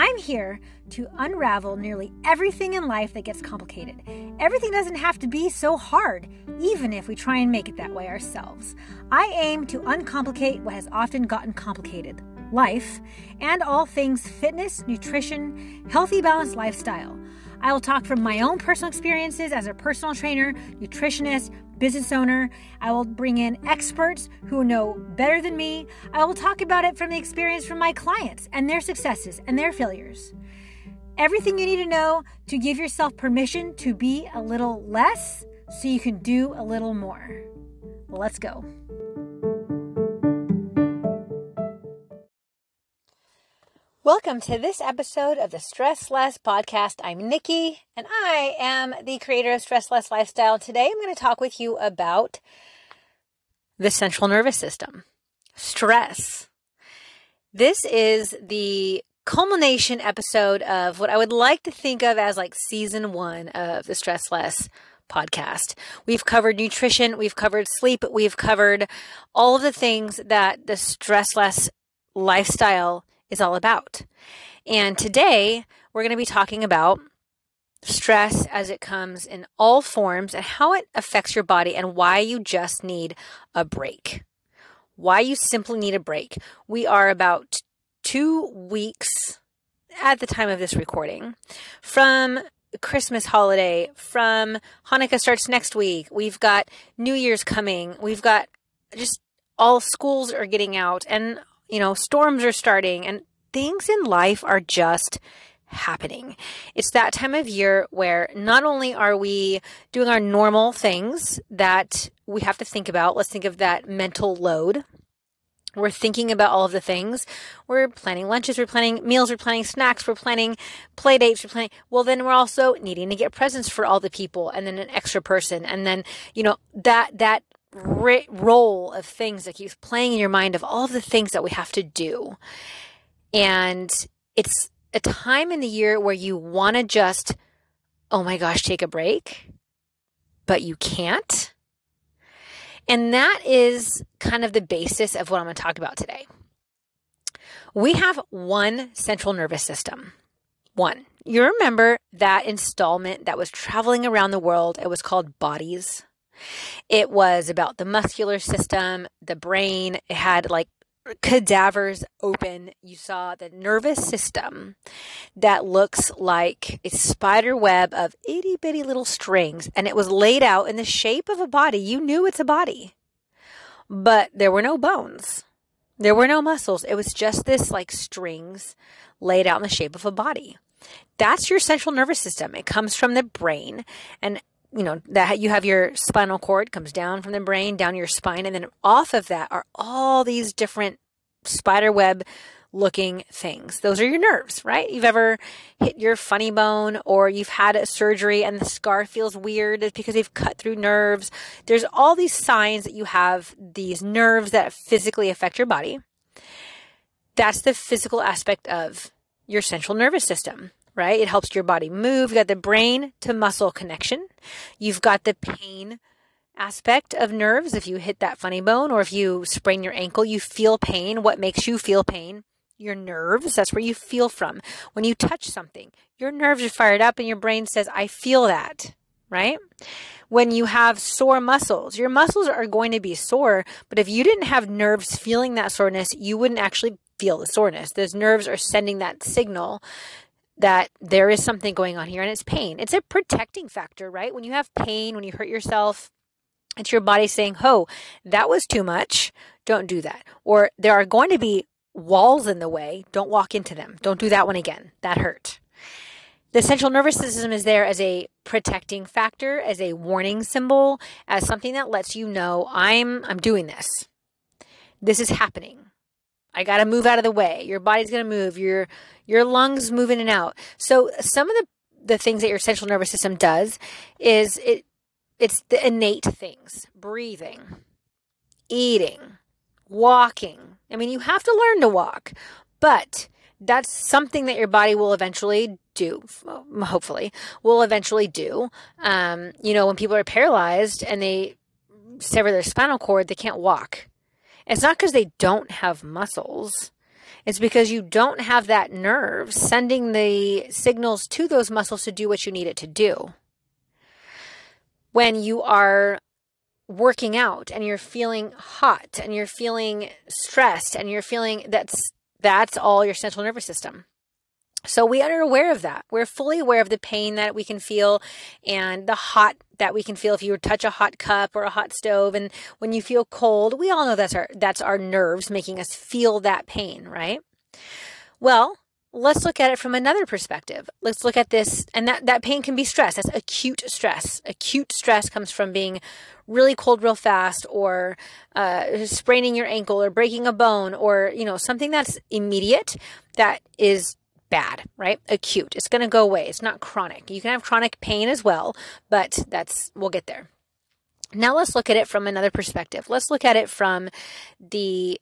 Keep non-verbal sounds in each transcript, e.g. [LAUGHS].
I'm here to unravel nearly everything in life that gets complicated. Everything doesn't have to be so hard, even if we try and make it that way ourselves. I aim to uncomplicate what has often gotten complicated life and all things fitness, nutrition, healthy, balanced lifestyle. I will talk from my own personal experiences as a personal trainer, nutritionist, business owner. I will bring in experts who know better than me. I will talk about it from the experience from my clients and their successes and their failures. Everything you need to know to give yourself permission to be a little less so you can do a little more. Let's go. Welcome to this episode of the Stress Less podcast. I'm Nikki and I am the creator of Stress Less Lifestyle. Today I'm going to talk with you about the central nervous system, stress. This is the culmination episode of what I would like to think of as like season one of the Stress Less podcast. We've covered nutrition, we've covered sleep, we've covered all of the things that the stress less lifestyle is all about. And today we're going to be talking about stress as it comes in all forms and how it affects your body and why you just need a break. Why you simply need a break. We are about two weeks at the time of this recording from Christmas holiday, from Hanukkah starts next week. We've got New Year's coming. We've got just all schools are getting out and you know, storms are starting and things in life are just happening. It's that time of year where not only are we doing our normal things that we have to think about, let's think of that mental load. We're thinking about all of the things. We're planning lunches, we're planning meals, we're planning snacks, we're planning play dates, we're planning. Well, then we're also needing to get presents for all the people and then an extra person. And then, you know, that, that role of things that keeps playing in your mind of all of the things that we have to do. And it's a time in the year where you want to just, oh my gosh, take a break, but you can't. And that is kind of the basis of what I'm going to talk about today. We have one central nervous system. One. You remember that installment that was traveling around the world? It was called Bodies. It was about the muscular system, the brain. It had like cadavers open. You saw the nervous system that looks like a spider web of itty bitty little strings, and it was laid out in the shape of a body. You knew it's a body, but there were no bones. There were no muscles. It was just this like strings laid out in the shape of a body. That's your central nervous system. It comes from the brain and you know that you have your spinal cord comes down from the brain down your spine and then off of that are all these different spider web looking things. Those are your nerves right? You've ever hit your funny bone or you've had a surgery and the scar feels weird it's because they've cut through nerves. There's all these signs that you have these nerves that physically affect your body. That's the physical aspect of your central nervous system right? It helps your body move. You got the brain to muscle connection. You've got the pain aspect of nerves. If you hit that funny bone or if you sprain your ankle, you feel pain. What makes you feel pain? Your nerves. That's where you feel from. When you touch something, your nerves are fired up and your brain says, I feel that, right? When you have sore muscles, your muscles are going to be sore, but if you didn't have nerves feeling that soreness, you wouldn't actually feel the soreness. Those nerves are sending that signal that there is something going on here and it's pain. It's a protecting factor, right? When you have pain, when you hurt yourself, it's your body saying, Oh, that was too much. Don't do that. Or there are going to be walls in the way. Don't walk into them. Don't do that one again. That hurt. The central nervous system is there as a protecting factor, as a warning symbol, as something that lets you know I'm I'm doing this. This is happening. I got to move out of the way. Your body's going to move. Your your lungs move in and out. So some of the the things that your central nervous system does is it it's the innate things. Breathing, eating, walking. I mean, you have to learn to walk, but that's something that your body will eventually do hopefully will eventually do um, you know when people are paralyzed and they sever their spinal cord they can't walk it's not because they don't have muscles. It's because you don't have that nerve sending the signals to those muscles to do what you need it to do. When you are working out and you're feeling hot and you're feeling stressed and you're feeling that's that's all your central nervous system. So we are aware of that. We're fully aware of the pain that we can feel and the hot that we can feel if you touch a hot cup or a hot stove and when you feel cold, we all know that's our that's our nerves making us feel that pain, right? Well, let's look at it from another perspective. Let's look at this and that that pain can be stress. That's acute stress. Acute stress comes from being really cold real fast or uh, spraining your ankle or breaking a bone or you know something that's immediate that is bad, right? Acute. It's going to go away. It's not chronic. You can have chronic pain as well, but that's, we'll get there. Now let's look at it from another perspective. Let's look at it from the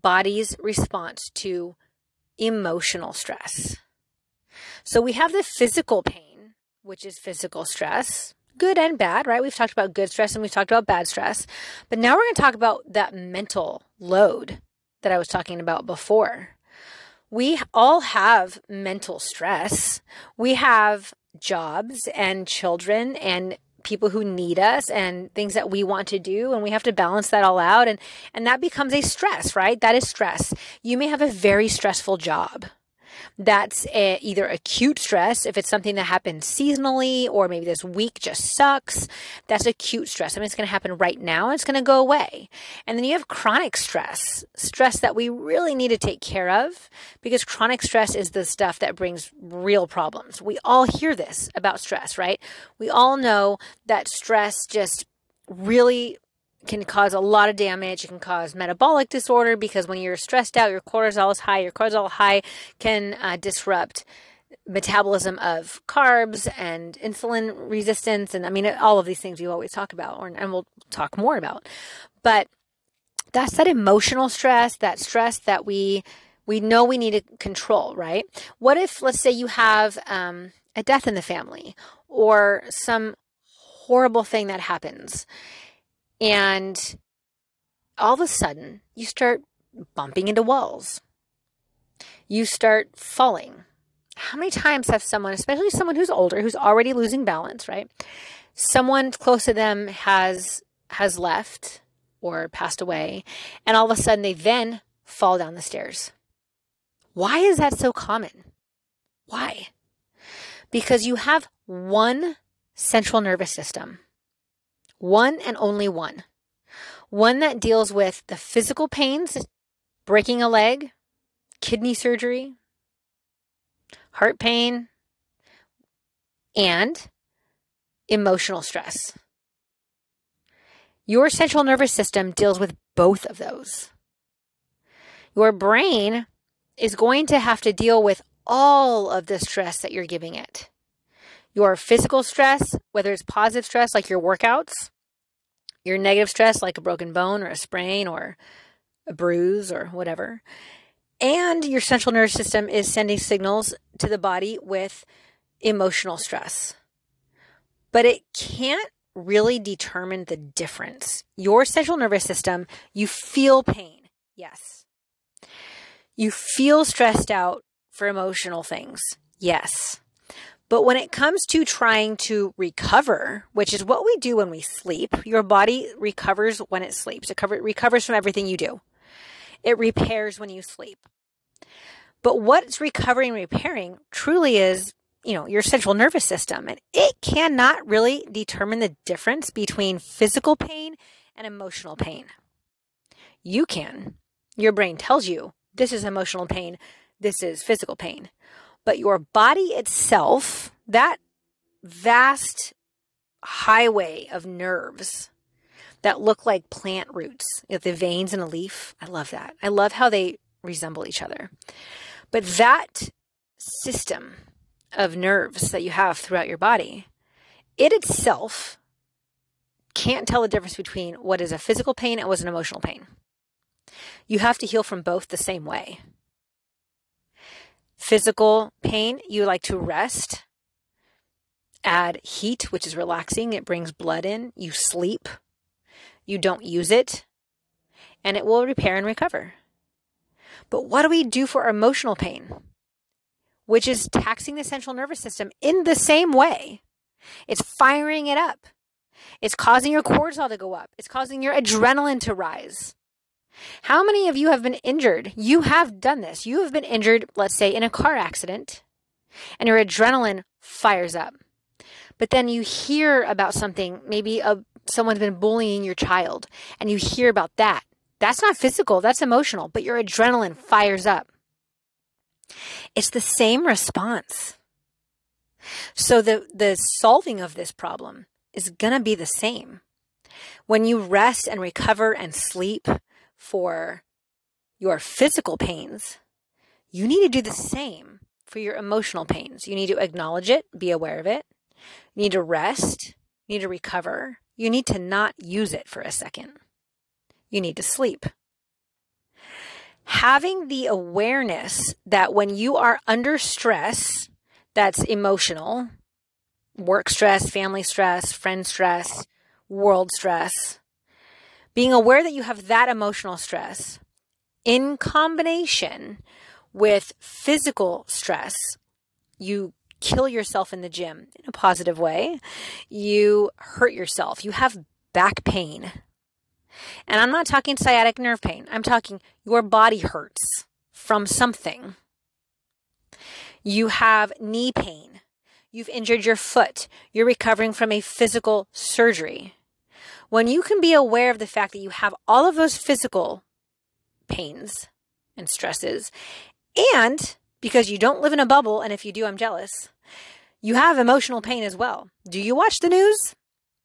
body's response to emotional stress. So we have the physical pain, which is physical stress, good and bad, right? We've talked about good stress and we've talked about bad stress. But now we're going to talk about that mental load that I was talking about before we all have mental stress. We have jobs and children and people who need us and things that we want to do and we have to balance that all out and and that becomes a stress right? That is stress. You may have a very stressful job that's a, either acute stress, if it's something that happens seasonally, or maybe this week just sucks. That's acute stress. I mean, it's going to happen right now and it's going to go away. And then you have chronic stress, stress that we really need to take care of because chronic stress is the stuff that brings real problems. We all hear this about stress, right? We all know that stress just really can cause a lot of damage. It can cause metabolic disorder because when you're stressed out, your cortisol is high. Your cortisol high can uh, disrupt metabolism of carbs and insulin resistance. And I mean, all of these things you always talk about, or, and we'll talk more about. But that's that emotional stress, that stress that we we know we need to control, right? What if, let's say, you have um, a death in the family or some horrible thing that happens and all of a sudden, you start bumping into walls. You start falling. How many times have someone, especially someone who's older, who's already losing balance, right? Someone close to them has has left or passed away, and all of a sudden they then fall down the stairs. Why is that so common? Why? Because you have one central nervous system one and only one. One that deals with the physical pains, breaking a leg, kidney surgery, heart pain, and emotional stress. Your central nervous system deals with both of those. Your brain is going to have to deal with all of the stress that you're giving it your physical stress, whether it's positive stress like your workouts, your negative stress like a broken bone or a sprain or a bruise or whatever. And your central nervous system is sending signals to the body with emotional stress. But it can't really determine the difference. Your central nervous system, you feel pain. Yes. You feel stressed out for emotional things. Yes. But when it comes to trying to recover, which is what we do when we sleep, your body recovers when it sleeps. It, cover, recovers from everything you do. It repairs when you sleep. But what's recovering and repairing truly is, you know, your central nervous system. And it cannot really determine the difference between physical pain and emotional pain. You can. Your brain tells you this is emotional pain, this is physical pain but your body itself, that vast highway of nerves that look like plant roots, you know, the veins in a leaf. I love that. I love how they resemble each other. But that system of nerves that you have throughout your body, it itself can't tell the difference between what is a physical pain and what is an emotional pain. You have to heal from both the same way physical pain, you like to rest. Add heat, which is relaxing, it brings blood in. You sleep, you don't use it, and it will repair and recover. But what do we do for emotional pain? Which is taxing the central nervous system in the same way. It's firing it up. It's causing your cortisol to go up. It's causing your adrenaline to rise. How many of you have been injured? You have done this. You have been injured, let's say, in a car accident, and your adrenaline fires up. But then you hear about something, maybe a, someone's been bullying your child, and you hear about that. That's not physical, that's emotional, but your adrenaline fires up. It's the same response. So the, the solving of this problem is going to be the same. When you rest and recover and sleep for your physical pains, you need to do the same for your emotional pains. You need to acknowledge it, be aware of it. You need to rest, you need to recover. You need to not use it for a second. You need to sleep. Having the awareness that when you are under stress, that's emotional, work stress, family stress, friend stress, world stress, being aware that you have that emotional stress in combination with physical stress, you kill yourself in the gym in a positive way. You hurt yourself. You have back pain. And I'm not talking sciatic nerve pain. I'm talking your body hurts from something. You have knee pain. You've injured your foot. You're recovering from a physical surgery. When you can be aware of the fact that you have all of those physical pains and stresses, and because you don't live in a bubble, and if you do, I'm jealous, you have emotional pain as well. Do you watch the news?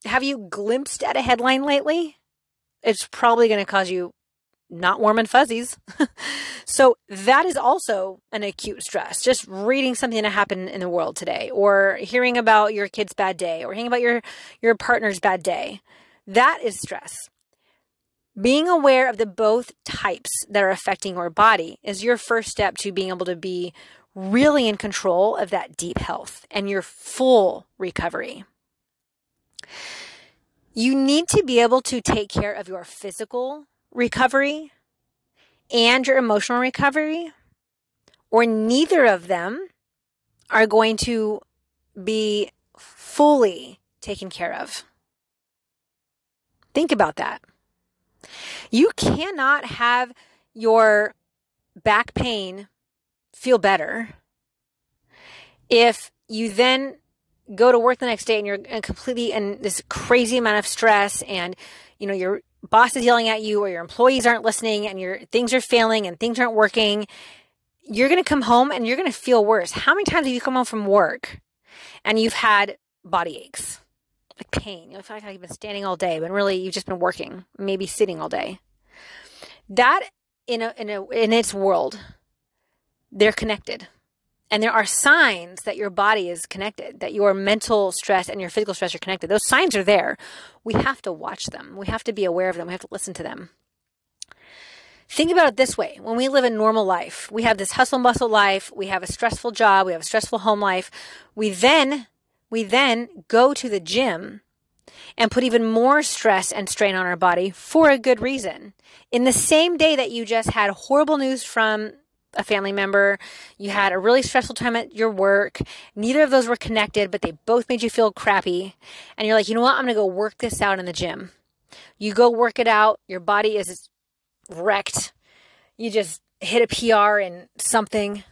Have you glimpsed at a headline lately? It's probably going to cause you not warm and fuzzies. [LAUGHS] so that is also an acute stress. Just reading something that happened in the world today or hearing about your kid's bad day or hearing about your your partner's bad day. That is stress. Being aware of the both types that are affecting your body is your first step to being able to be really in control of that deep health and your full recovery. You need to be able to take care of your physical recovery and your emotional recovery, or neither of them are going to be fully taken care of. Think about that. You cannot have your back pain feel better if you then go to work the next day and you're completely in this crazy amount of stress and you know your boss is yelling at you or your employees aren't listening and your things are failing and things aren't working you're going to come home and you're going to feel worse how many times have you come home from work and you've had body aches like pain you feel like you've been standing all day but really you've just been working maybe sitting all day that in a in a in its world they're connected and there are signs that your body is connected, that your mental stress and your physical stress are connected. Those signs are there. We have to watch them. We have to be aware of them. We have to listen to them. Think about it this way. When we live a normal life, we have this hustle bustle life, we have a stressful job, we have a stressful home life. We then we then go to the gym and put even more stress and strain on our body for a good reason. In the same day that you just had horrible news from a family member, you had a really stressful time at your work, neither of those were connected, but they both made you feel crappy. And you're like, you know what? I'm going to go work this out in the gym. You go work it out, your body is wrecked. You just hit a PR in something,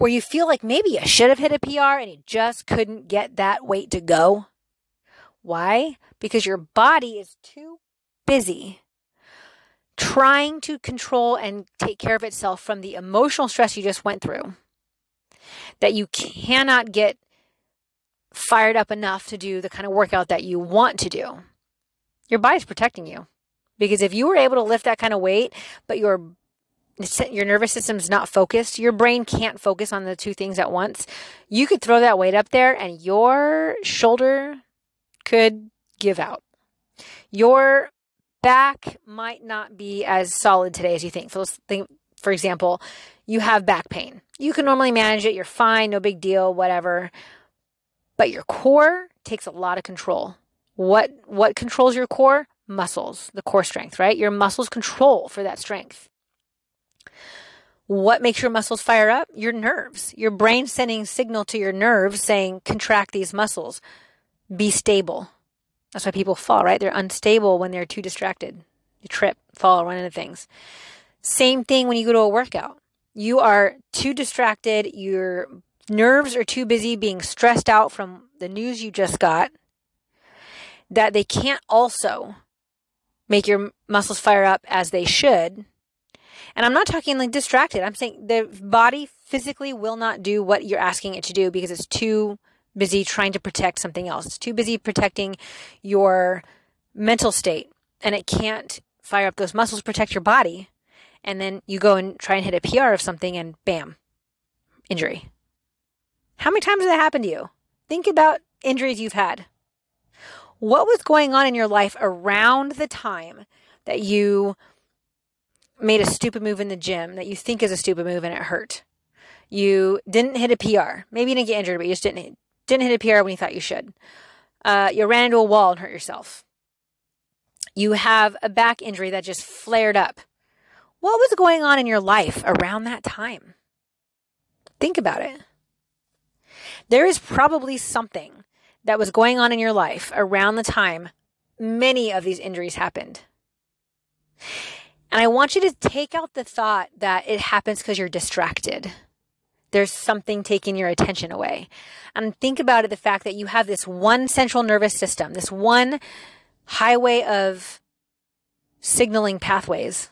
or you feel like maybe you should have hit a PR and you just couldn't get that weight to go. Why? Because your body is too busy trying to control and take care of itself from the emotional stress you just went through that you cannot get fired up enough to do the kind of workout that you want to do. Your body's protecting you. Because if you were able to lift that kind of weight, but your your nervous system's not focused, your brain can't focus on the two things at once, you could throw that weight up there and your shoulder could give out. Your back might not be as solid today as you think. For, think, for example, you have back pain. You can normally manage it, you're fine, no big deal, whatever. But your core takes a lot of control. What what controls your core? Muscles, the core strength, right? Your muscles control for that strength. What makes your muscles fire up? Your nerves. Your brain sending signal to your nerves saying, contract these muscles. Be stable. That's why people fall, right? They're unstable when they're too distracted. You trip, fall, run into things. Same thing when you go to a workout. You are too distracted. Your nerves are too busy being stressed out from the news you just got that they can't also make your muscles fire up as they should. And I'm not talking like distracted. I'm saying the body physically will not do what you're asking it to do because it's too busy trying to protect something else. It's too busy protecting your mental state and it can't fire up those muscles, protect your body. And then you go and try and hit a PR of something and bam, injury. How many times has that happened to you? Think about injuries you've had. What was going on in your life around the time that you made a stupid move in the gym that you think is a stupid move and it hurt? You didn't hit a PR. Maybe you didn't get injured, but you just didn't didn't hit a PR when you thought you should. Uh, you ran into a wall and hurt yourself. You have a back injury that just flared up. What was going on in your life around that time? Think about it. There is probably something that was going on in your life around the time many of these injuries happened. And I want you to take out the thought that it happens because you're distracted. There's something taking your attention away. And think about it the fact that you have this one central nervous system, this one highway of signaling pathways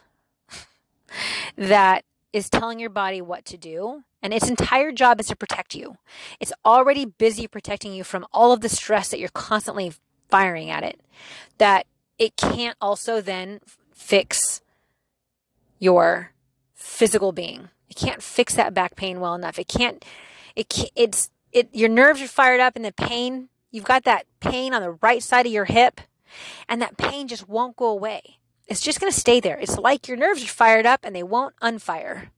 [LAUGHS] that is telling your body what to do. And its entire job is to protect you. It's already busy protecting you from all of the stress that you're constantly firing at it. That it can't also then fix your physical being. It can't fix that back pain well enough. It can't, it can't, it's, it, your nerves are fired up and the pain, you've got that pain on the right side of your hip and that pain just won't go away. It's just going to stay there. It's like your nerves are fired up and they won't unfire.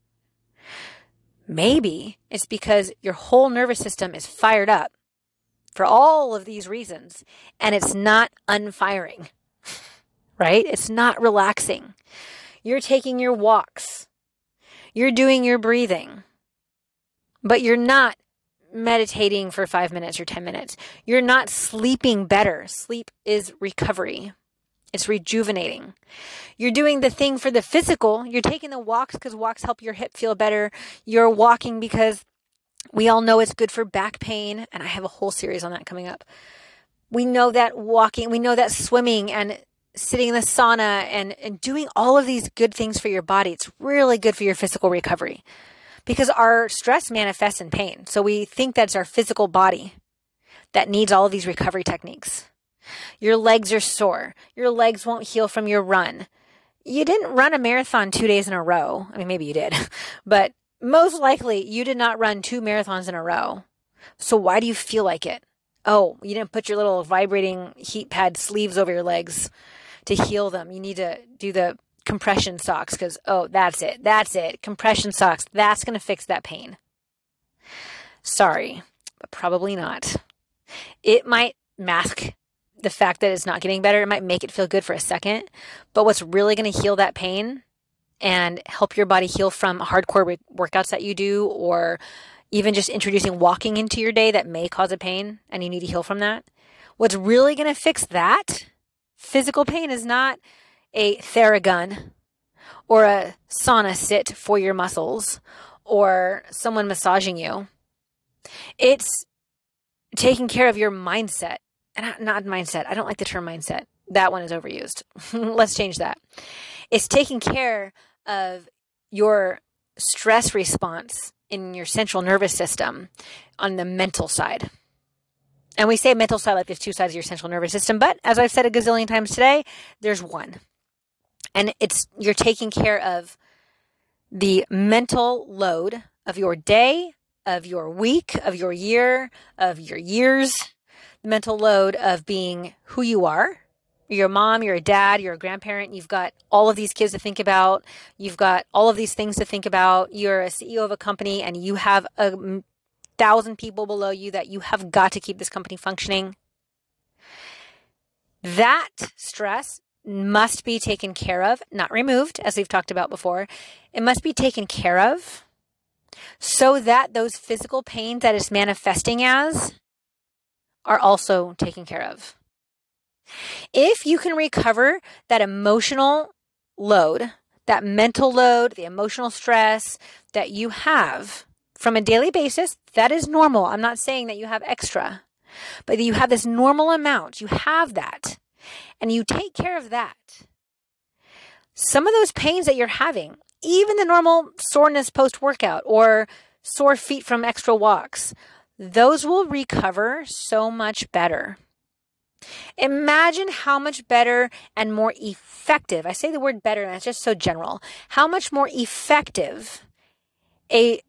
Maybe it's because your whole nervous system is fired up for all of these reasons and it's not unfiring, [LAUGHS] right? It's not relaxing. You're taking your walks, you're doing your breathing, but you're not meditating for five minutes or 10 minutes. You're not sleeping better. Sleep is recovery. It's rejuvenating. You're doing the thing for the physical. You're taking the walks because walks help your hip feel better. You're walking because we all know it's good for back pain. And I have a whole series on that coming up. We know that walking, we know that swimming and sitting in the sauna and, and doing all of these good things for your body, it's really good for your physical recovery because our stress manifests in pain. So we think that's our physical body that needs all of these recovery techniques. Your legs are sore. Your legs won't heal from your run. You didn't run a marathon two days in a row. I mean, maybe you did, [LAUGHS] but most likely you did not run two marathons in a row. So why do you feel like it? Oh, you didn't put your little vibrating heat pad sleeves over your legs to heal them. You need to do the compression socks because, oh, that's it. That's it. Compression socks. That's going to fix that pain. Sorry, but probably not. It might mask the fact that it's not getting better, it might make it feel good for a second. But what's really going to heal that pain and help your body heal from hardcore re- workouts that you do, or even just introducing walking into your day that may cause a pain and you need to heal from that. What's really going to fix that physical pain is not a Theragun or a sauna sit for your muscles or someone massaging you. It's taking care of your mindset and not mindset. I don't like the term mindset. That one is overused. [LAUGHS] Let's change that. It's taking care of your stress response in your central nervous system on the mental side. And we say mental side like there's two sides of your central nervous system, but as I've said a gazillion times today, there's one. And it's you're taking care of the mental load of your day, of your week, of your year, of your years, the mental load of being who you are. You're a mom, you're a dad, you're a grandparent, you've got all of these kids to think about, you've got all of these things to think about. You're a CEO of a company and you have a thousand people below you that you have got to keep this company functioning. That stress must be taken care of, not removed, as we've talked about before. It must be taken care of so that those physical pains that it's manifesting as are also taken care of. If you can recover that emotional load, that mental load, the emotional stress that you have from a daily basis, that is normal. I'm not saying that you have extra, but you have this normal amount. You have that, and you take care of that. Some of those pains that you're having, even the normal soreness post workout or sore feet from extra walks, those will recover so much better. Imagine how much better and more effective, I say the word better, and it's just so general, how much more effective a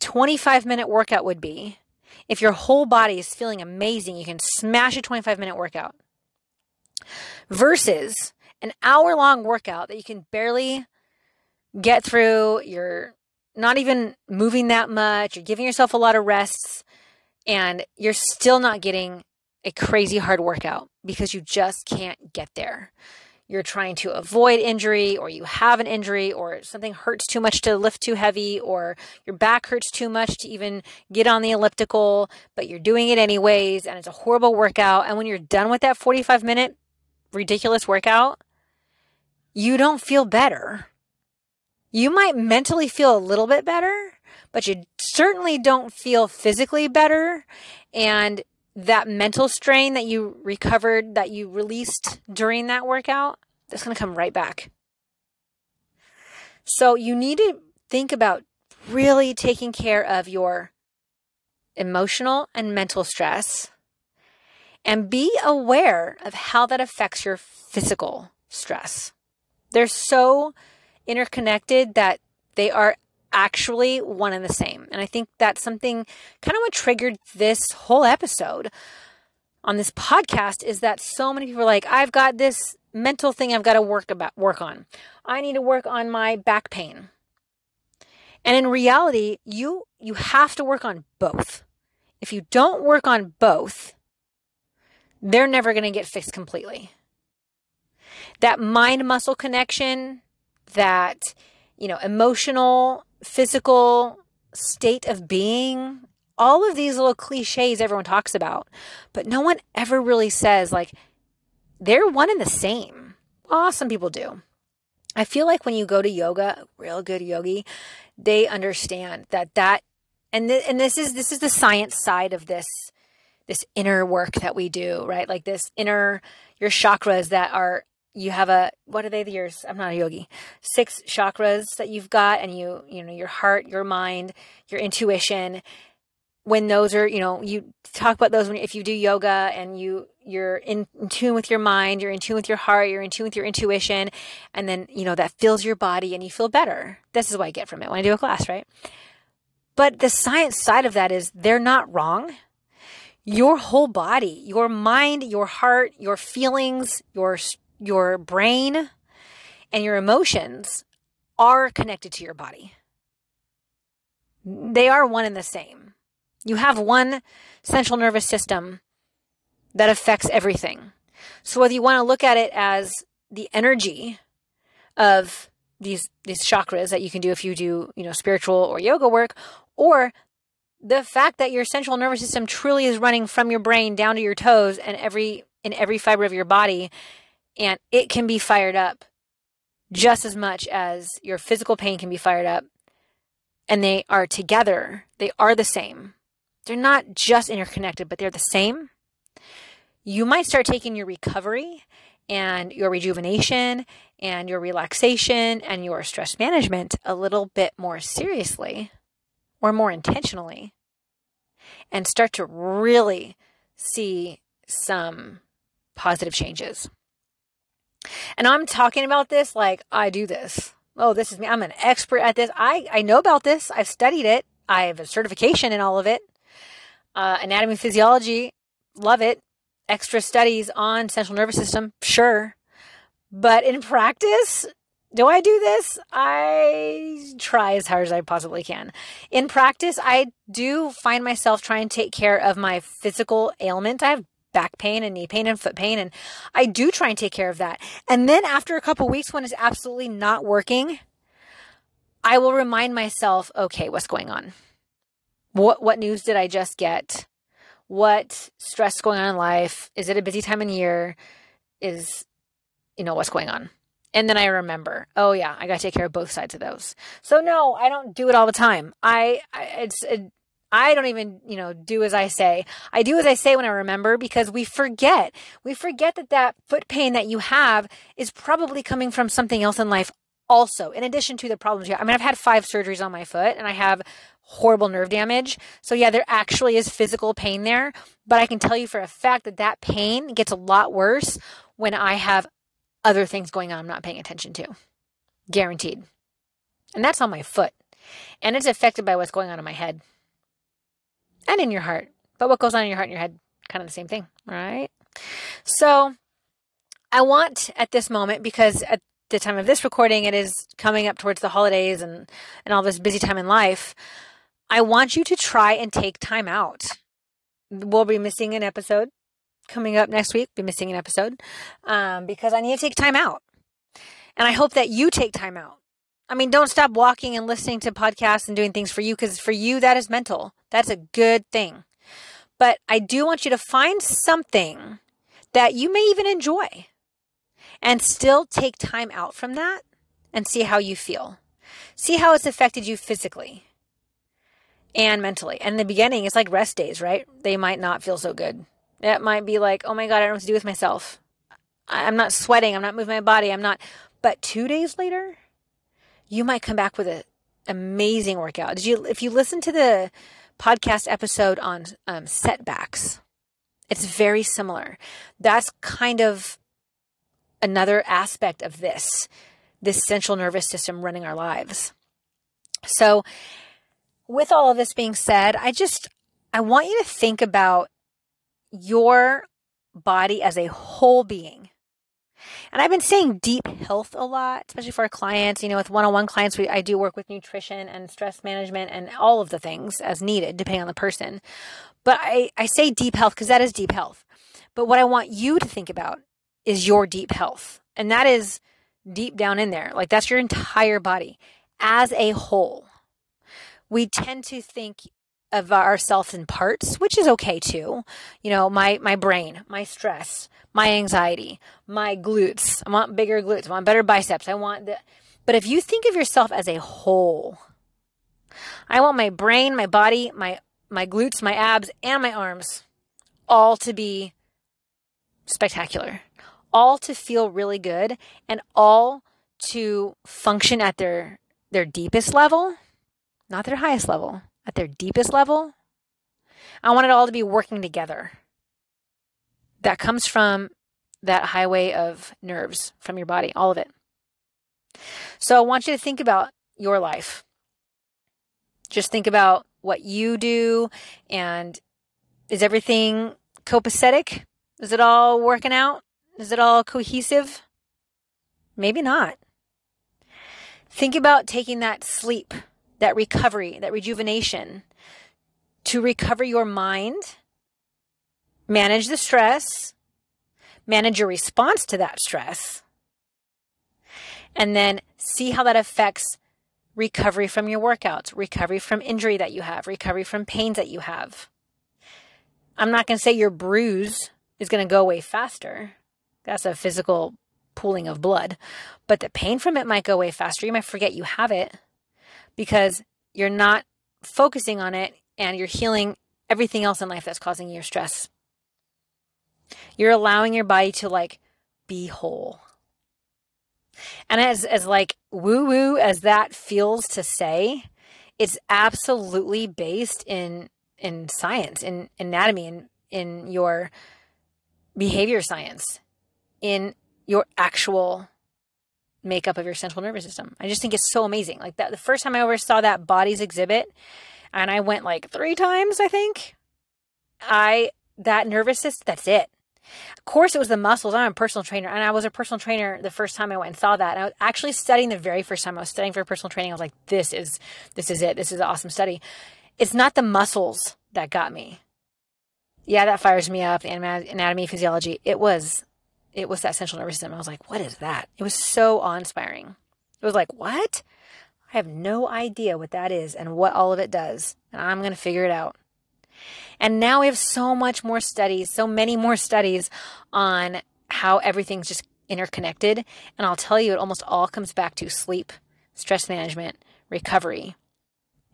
25 minute workout would be if your whole body is feeling amazing. You can smash a 25 minute workout versus an hour long workout that you can barely get through. You're not even moving that much. You're giving yourself a lot of rests and you're still not getting a crazy hard workout because you just can't get there. You're trying to avoid injury, or you have an injury, or something hurts too much to lift too heavy, or your back hurts too much to even get on the elliptical, but you're doing it anyways, and it's a horrible workout. And when you're done with that 45 minute ridiculous workout, you don't feel better. You might mentally feel a little bit better, but you certainly don't feel physically better. And that mental strain that you recovered, that you released during that workout, that's going to come right back. So you need to think about really taking care of your emotional and mental stress and be aware of how that affects your physical stress. They're so interconnected that they are actually one and the same. And I think that's something kind of what triggered this whole episode on this podcast is that so many people are like, I've got this mental thing I've got to work about work on. I need to work on my back pain. And in reality, you you have to work on both. If you don't work on both, they're never going to get fixed completely. That mind muscle connection, that you know, emotional physical state of being, all of these little cliches everyone talks about, but no one ever really says, like, they're one and the same. Well, some people do. I feel like when you go to yoga, real good yogi, they understand that that and th- and this is this is the science side of this this inner work that we do, right? Like this inner your chakras that are you have a what are they the yours i'm not a yogi. Six chakras that you've got and you you know your heart your mind your intuition. When those are you know you talk about those when if you do yoga and you you're in, in tune with your mind you're in tune with your heart you're in tune with your intuition and then you know that fills your body and you feel better. This is what i get from it when i do a class right? But the science side of that is they're not wrong. Your whole body your mind your heart your feelings your your brain and your emotions are connected to your body. They are one and the same. You have one central nervous system that affects everything. So whether you want to look at it as the energy of these these chakras that you can do if you do, you know, spiritual or yoga work or the fact that your central nervous system truly is running from your brain down to your toes and every in every fiber of your body and it can be fired up just as much as your physical pain can be fired up. And they are together, they are the same. They're not just interconnected, but they're the same. You might start taking your recovery and your rejuvenation and your relaxation and your stress management a little bit more seriously or more intentionally and start to really see some positive changes. And I'm talking about this like I do this. Oh, this is me. I'm an expert at this. I, I know about this. I've studied it. I have a certification in all of it. Uh, anatomy, physiology, love it. Extra studies on central nervous system, sure. But in practice, do I do this? I try as hard as I possibly can. In practice, I do find myself trying to take care of my physical ailment. I have back pain and knee pain and foot pain. And I do try and take care of that. And then after a couple weeks when it's absolutely not working, I will remind myself, okay, what's going on? What what news did I just get? What stress going on in life? Is it a busy time in year? Is you know what's going on? And then I remember, oh yeah, I got to take care of both sides of those. So no, I don't do it all the time. I, I it's it, I don't even, you know, do as I say. I do as I say when I remember because we forget. We forget that that foot pain that you have is probably coming from something else in life also, in addition to the problems you have. I mean, I've had five surgeries on my foot and I have horrible nerve damage. So yeah, there actually is physical pain there, but I can tell you for a fact that that pain gets a lot worse when I have other things going on I'm not paying attention to. Guaranteed. And that's on my foot. And it's affected by what's going on in my head and in your heart. But what goes on in your heart and your head, kind of the same thing, right? So I want at this moment, because at the time of this recording, it is coming up towards the holidays and, and all this busy time in life. I want you to try and take time out. We'll be missing an episode coming up next week. Be missing an episode um, because I need to take time out. And I hope that you take time out. I mean, don't stop walking and listening to podcasts and doing things for you because for you, that is mental. That's a good thing. But I do want you to find something that you may even enjoy and still take time out from that and see how you feel. See how it's affected you physically and mentally. And in the beginning, it's like rest days, right? They might not feel so good. It might be like, oh my God, I don't know what to do with myself. I'm not sweating. I'm not moving my body. I'm not. But two days later, you might come back with an amazing workout. Did you, if you listen to the podcast episode on um, setbacks, it's very similar. That's kind of another aspect of this, this central nervous system running our lives. So, with all of this being said, I just, I want you to think about your body as a whole being. And I've been saying deep health a lot, especially for our clients. You know, with one on one clients, we, I do work with nutrition and stress management and all of the things as needed, depending on the person. But I, I say deep health because that is deep health. But what I want you to think about is your deep health. And that is deep down in there. Like that's your entire body as a whole. We tend to think of ourselves in parts, which is okay too. You know, my my brain, my stress, my anxiety, my glutes. I want bigger glutes. I want better biceps. I want the But if you think of yourself as a whole, I want my brain, my body, my my glutes, my abs, and my arms all to be spectacular. All to feel really good and all to function at their their deepest level, not their highest level at their deepest level, I want it all to be working together. That comes from that highway of nerves from your body, all of it. So I want you to think about your life. Just think about what you do and is everything copacetic? Is it all working out? Is it all cohesive? Maybe not. Think about taking that sleep that recovery, that rejuvenation to recover your mind, manage the stress, manage your response to that stress, and then see how that affects recovery from your workouts, recovery from injury that you have, recovery from pains that you have. I'm not going to say your bruise is going to go away faster. That's a physical pooling of blood. But the pain from it might go away faster. You might forget you have it because you're not focusing on it and you're healing everything else in life that's causing you stress. You're allowing your body to like be whole. And as as like woo woo as that feels to say, it's absolutely based in in science, in anatomy, in in your behavior science, in your actual makeup of your central nervous system. I just think it's so amazing. Like that, the first time I ever saw that bodies exhibit, and I went like three times, I think. I that nervous system. That's it. Of course, it was the muscles. I'm a personal trainer, and I was a personal trainer the first time I went and saw that. And I was actually studying the very first time I was studying for personal training. I was like, "This is this is it. This is an awesome study." It's not the muscles that got me. yeah, that fires me up. Anatomy, physiology. It was, it was that central nervous system. I was like, what is that? It was so awe inspiring. It was like, what? I have no idea what that is and what all of it does. And I'm going to figure it out. And now we have so much more studies, so many more studies on how everything's just interconnected. And I'll tell you, it almost all comes back to sleep, stress management, recovery,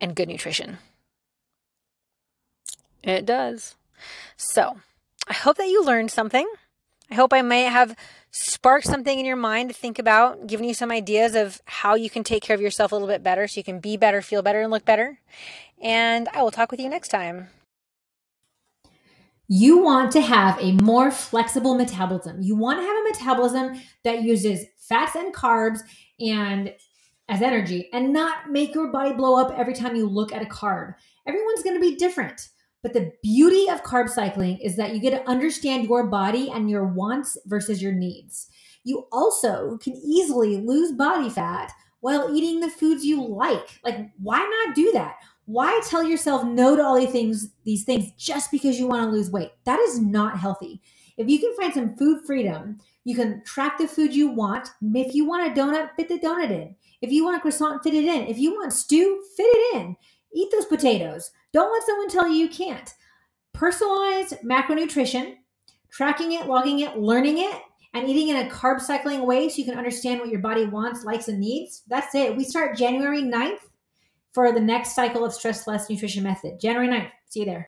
and good nutrition. It does. So, I hope that you learned something. I hope I may have sparked something in your mind to think about, giving you some ideas of how you can take care of yourself a little bit better so you can be better, feel better, and look better. And I will talk with you next time. You want to have a more flexible metabolism. You want to have a metabolism that uses fats and carbs and as energy and not make your body blow up every time you look at a carb. Everyone's going to be different. But the beauty of carb cycling is that you get to understand your body and your wants versus your needs. You also can easily lose body fat while eating the foods you like. Like, why not do that? Why tell yourself no to all these things, these things just because you want to lose weight? That is not healthy. If you can find some food freedom, you can track the food you want. If you want a donut, fit the donut in. If you want a croissant, fit it in. If you want stew, fit it in. Eat those potatoes. Don't let someone tell you you can't. Personalized macronutrition, tracking it, logging it, learning it, and eating in a carb cycling way so you can understand what your body wants, likes, and needs. That's it. We start January 9th for the next cycle of Stress Less Nutrition Method. January 9th. See you there.